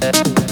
Thank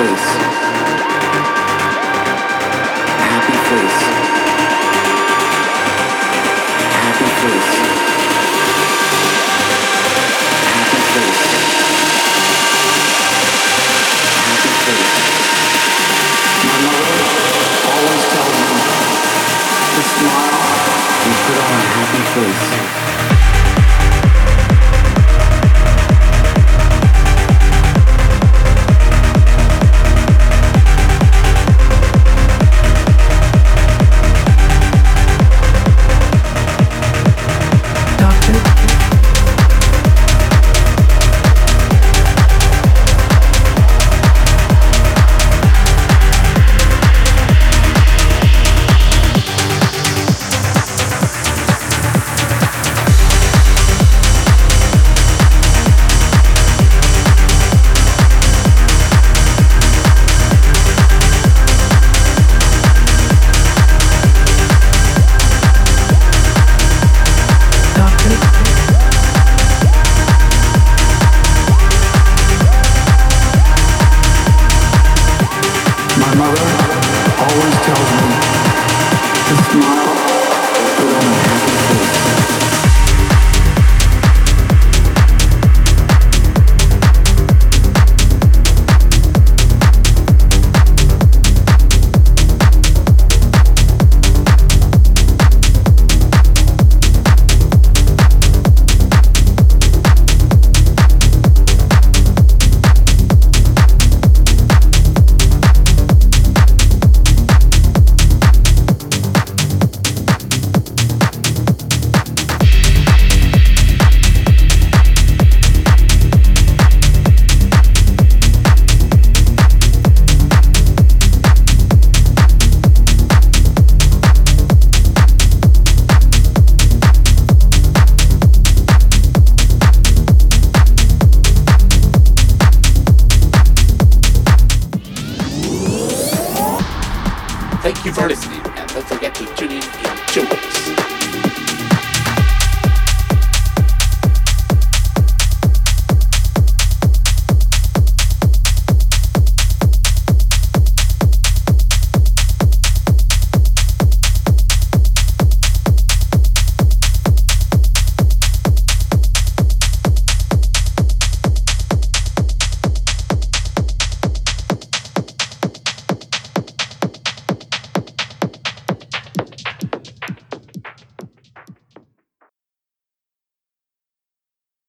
face. Happy face. Happy face. Happy face. Happy face. My mother always tells me to smile and put on a happy face.